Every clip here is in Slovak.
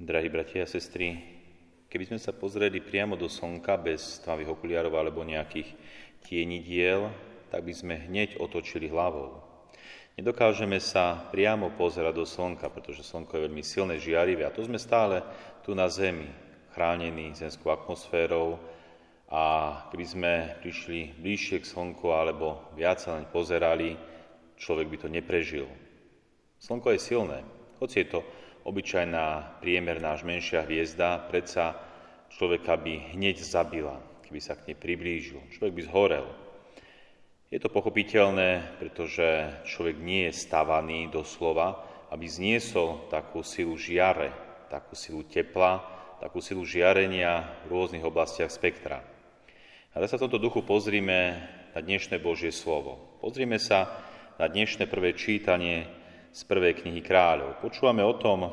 Drahí bratia a sestry, keby sme sa pozreli priamo do slnka bez tmavých okuliarov alebo nejakých tienidiel, tak by sme hneď otočili hlavou. Nedokážeme sa priamo pozerať do slnka, pretože slnko je veľmi silné, žiarivé a to sme stále tu na Zemi, chránení zemskou atmosférou a keby sme prišli bližšie k slnku alebo viac sa naň pozerali, človek by to neprežil. Slnko je silné, hoci je to obyčajná priemerná až menšia hviezda, predsa človeka by hneď zabila, keby sa k nej priblížil. Človek by zhorel. Je to pochopiteľné, pretože človek nie je stavaný doslova, aby zniesol takú silu žiare, takú silu tepla, takú silu žiarenia v rôznych oblastiach spektra. A tak sa v tomto duchu pozrime na dnešné Božie slovo. Pozrime sa na dnešné prvé čítanie z prvej knihy kráľov. Počúvame o tom,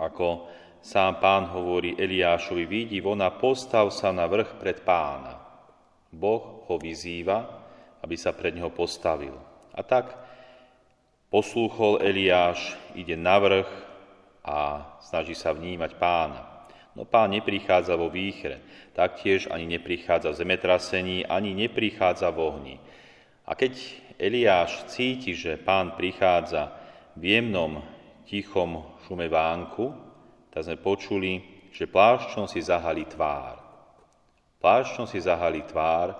ako sám pán hovorí Eliášovi, vidí von a postav sa na vrch pred pána. Boh ho vyzýva, aby sa pred neho postavil. A tak poslúchol Eliáš, ide na vrch a snaží sa vnímať pána. No pán neprichádza vo výchre, taktiež ani neprichádza v zemetrasení, ani neprichádza v ohni. A keď Eliáš cíti, že pán prichádza v jemnom, tichom šume vánku, tak sme počuli, že pláščom si zahali tvár. Pláščom si zahali tvár,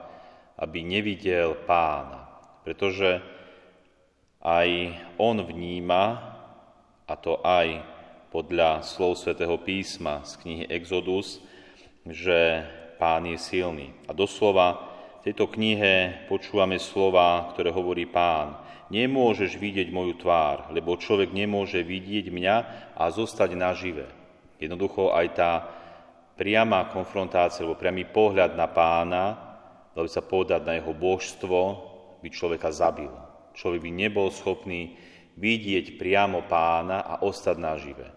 aby nevidel pána, pretože aj on vníma, a to aj podľa slov svätého písma z knihy Exodus, že pán je silný. A doslova v tejto knihe počúvame slova, ktoré hovorí pán. Nemôžeš vidieť moju tvár, lebo človek nemôže vidieť mňa a zostať nažive. Jednoducho aj tá priama konfrontácia, alebo priamy pohľad na pána, dalo by sa povedať na jeho božstvo, by človeka zabil. Človek by nebol schopný vidieť priamo pána a ostať nažive.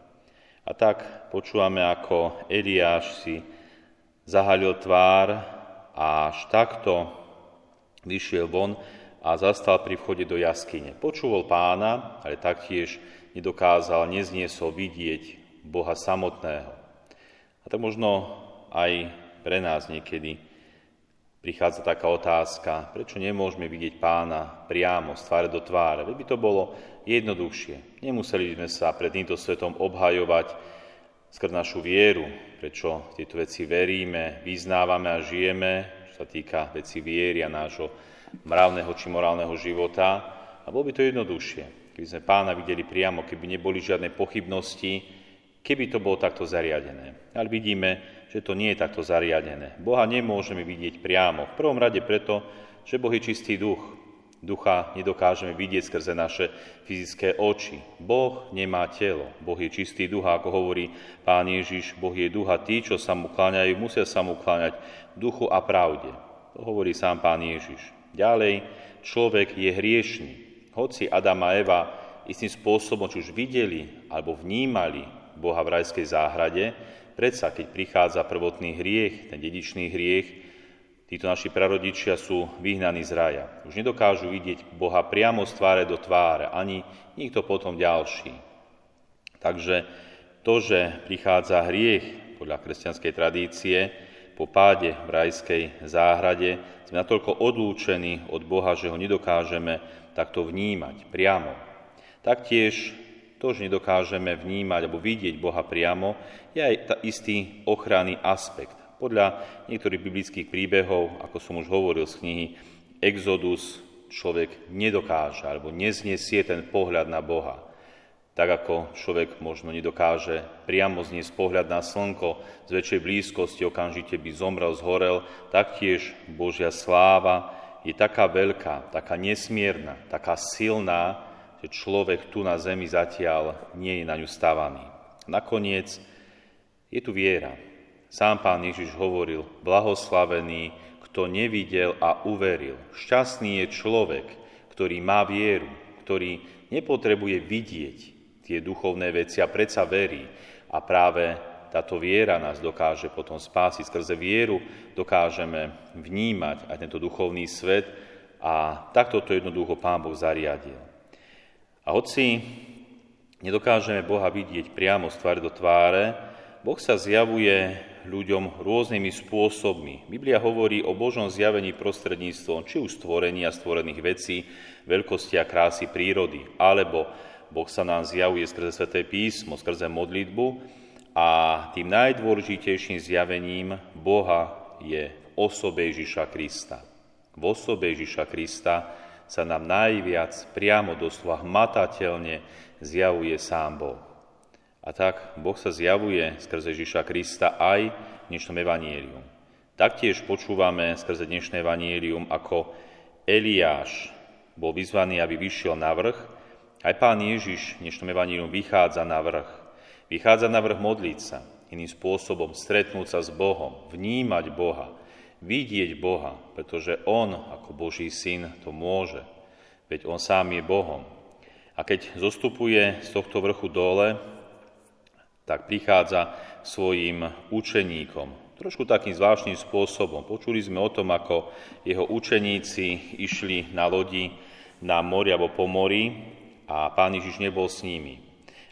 A tak počúvame, ako Eliáš si zahalil tvár až takto vyšiel von a zastal pri vchode do jaskyne. Počúval pána, ale taktiež nedokázal, nezniesol vidieť Boha samotného. A tak možno aj pre nás niekedy prichádza taká otázka, prečo nemôžeme vidieť pána priamo, z tváre do tváre. Veď by to bolo jednoduchšie. Nemuseli by sme sa pred týmto svetom obhajovať skrz našu vieru, prečo tieto veci veríme, vyznávame a žijeme, čo sa týka veci viery a nášho mravného či morálneho života. A bolo by to jednoduchšie, keby sme pána videli priamo, keby neboli žiadne pochybnosti, keby to bolo takto zariadené. Ale vidíme, že to nie je takto zariadené. Boha nemôžeme vidieť priamo. V prvom rade preto, že Boh je čistý duch, Ducha nedokážeme vidieť skrze naše fyzické oči. Boh nemá telo. Boh je čistý ducha, ako hovorí pán Ježiš. Boh je ducha. Tí, čo sa mu kláňajú, musia sa mu kláňať duchu a pravde. To hovorí sám pán Ježiš. Ďalej, človek je hriešný. Hoci Adam a Eva istým spôsobom, či už videli alebo vnímali Boha v rajskej záhrade, predsa keď prichádza prvotný hriech, ten dedičný hriech, Títo naši prarodičia sú vyhnaní z raja. Už nedokážu vidieť Boha priamo z tváre do tváre, ani nikto potom ďalší. Takže to, že prichádza hriech podľa kresťanskej tradície, po páde v rajskej záhrade sme natoľko odlúčení od Boha, že ho nedokážeme takto vnímať priamo. Taktiež to, že nedokážeme vnímať alebo vidieť Boha priamo, je aj istý ochranný aspekt. Podľa niektorých biblických príbehov, ako som už hovoril z knihy Exodus, človek nedokáže alebo neznesie ten pohľad na Boha. Tak ako človek možno nedokáže priamo zniesť pohľad na slnko z väčšej blízkosti, okamžite by zomrel, zhorel, taktiež Božia sláva je taká veľká, taká nesmierna, taká silná, že človek tu na zemi zatiaľ nie je na ňu stavaný. Nakoniec je tu viera, Sám pán Ježiš hovoril, blahoslavený, kto nevidel a uveril. Šťastný je človek, ktorý má vieru, ktorý nepotrebuje vidieť tie duchovné veci a predsa verí. A práve táto viera nás dokáže potom spásiť. Skrze vieru dokážeme vnímať aj tento duchovný svet a takto to jednoducho Pán Boh zariadil. A hoci nedokážeme Boha vidieť priamo z tváre do tváre, Boh sa zjavuje ľuďom rôznymi spôsobmi. Biblia hovorí o Božom zjavení prostredníctvom či už stvorenia stvorených vecí, veľkosti a krásy prírody, alebo Boh sa nám zjavuje skrze Sveté písmo, skrze modlitbu a tým najdôležitejším zjavením Boha je v osobe Ježiša Krista. V osobe Ježiša Krista sa nám najviac priamo doslova hmatateľne zjavuje sám Boh. A tak Boh sa zjavuje skrze Ježiša Krista aj v dnešnom evanílium. Taktiež počúvame skrze dnešné evanílium, ako Eliáš bol vyzvaný, aby vyšiel na vrch, aj pán Ježiš v dnešnom evanílium vychádza na vrch. Vychádza na vrch modliť sa, iným spôsobom stretnúť sa s Bohom, vnímať Boha, vidieť Boha, pretože On ako Boží syn to môže, veď On sám je Bohom. A keď zostupuje z tohto vrchu dole, tak prichádza svojim učeníkom. Trošku takým zvláštnym spôsobom. Počuli sme o tom, ako jeho učeníci išli na lodi na mori alebo po mori a pán Ježiš nebol s nimi.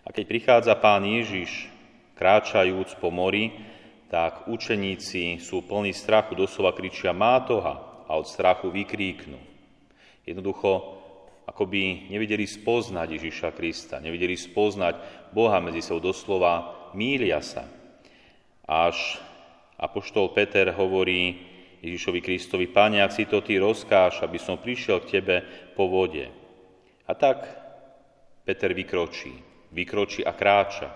A keď prichádza pán Ježiš kráčajúc po mori, tak učeníci sú plní strachu, doslova kričia mátoha a od strachu vykríknú. Jednoducho akoby nevedeli spoznať Ježiša Krista, nevedeli spoznať Boha medzi sebou, doslova mília sa. Až apoštol Peter hovorí Ježišovi Kristovi, Pane, ak si to Ty rozkáš, aby som prišiel k Tebe po vode. A tak Peter vykročí, vykročí a kráča.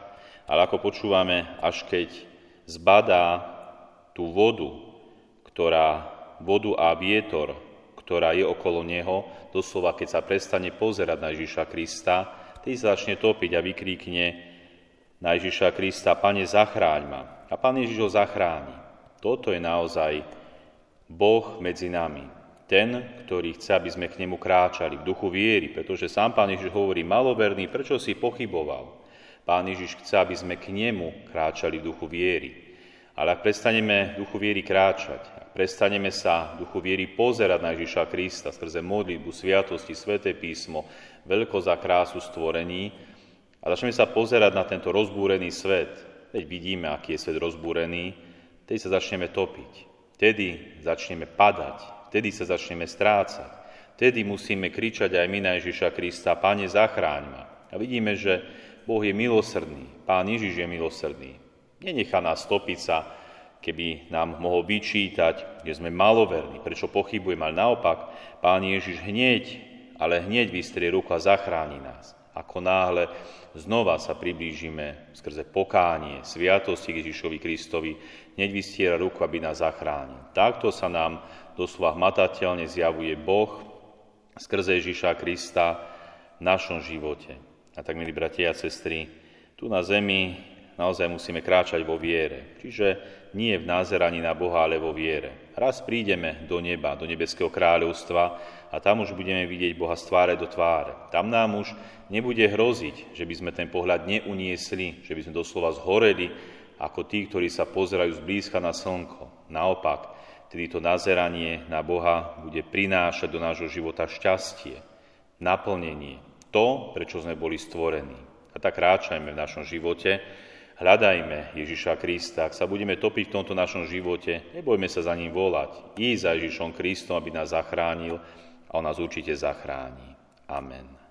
Ale ako počúvame, až keď zbadá tú vodu, ktorá, vodu a vietor, ktorá je okolo neho, doslova keď sa prestane pozerať na Ježiša Krista, tý začne topiť a vykríkne na Ježiša Krista, Pane, zachráň ma. A Pán Ježiš ho zachráni. Toto je naozaj Boh medzi nami. Ten, ktorý chce, aby sme k nemu kráčali v duchu viery, pretože sám Pán Ježiš hovorí, maloverný, prečo si pochyboval? Pán Ježiš chce, aby sme k nemu kráčali v duchu viery. Ale ak prestaneme v duchu viery kráčať, prestaneme sa v duchu viery pozerať na Ježiša Krista skrze modlitbu, sviatosti, sveté písmo, veľkosť a krásu stvorení a začneme sa pozerať na tento rozbúrený svet, veď vidíme, aký je svet rozbúrený, tedy sa začneme topiť, vtedy začneme padať, vtedy sa začneme strácať, vtedy musíme kričať aj my na Ježiša Krista, Pane, zachráň ma. A vidíme, že Boh je milosrdný, Pán Ježiš je milosrdný. Nenechá nás topiť sa keby nám mohol vyčítať, že sme maloverní, prečo pochybujem, ale naopak, Pán Ježiš hneď, ale hneď vystrie ruku a zachráni nás. Ako náhle znova sa priblížime skrze pokánie, sviatosti Ježišovi Kristovi, hneď vystiera ruku, aby nás zachránil. Takto sa nám doslova hmatateľne zjavuje Boh skrze Ježiša Krista v našom živote. A tak, milí bratia a sestry, tu na zemi naozaj musíme kráčať vo viere. Čiže nie v názeraní na Boha, ale vo viere. Raz prídeme do neba, do nebeského kráľovstva a tam už budeme vidieť Boha z tváre do tváre. Tam nám už nebude hroziť, že by sme ten pohľad neuniesli, že by sme doslova zhoreli ako tí, ktorí sa pozerajú zblízka na slnko. Naopak, tedy to nazeranie na Boha bude prinášať do nášho života šťastie, naplnenie, to, prečo sme boli stvorení. A tak kráčajme v našom živote, Hľadajme Ježiša Krista. Ak sa budeme topiť v tomto našom živote, nebojme sa za ním volať. Ísť za Ježišom Kristom, aby nás zachránil a on nás určite zachráni. Amen.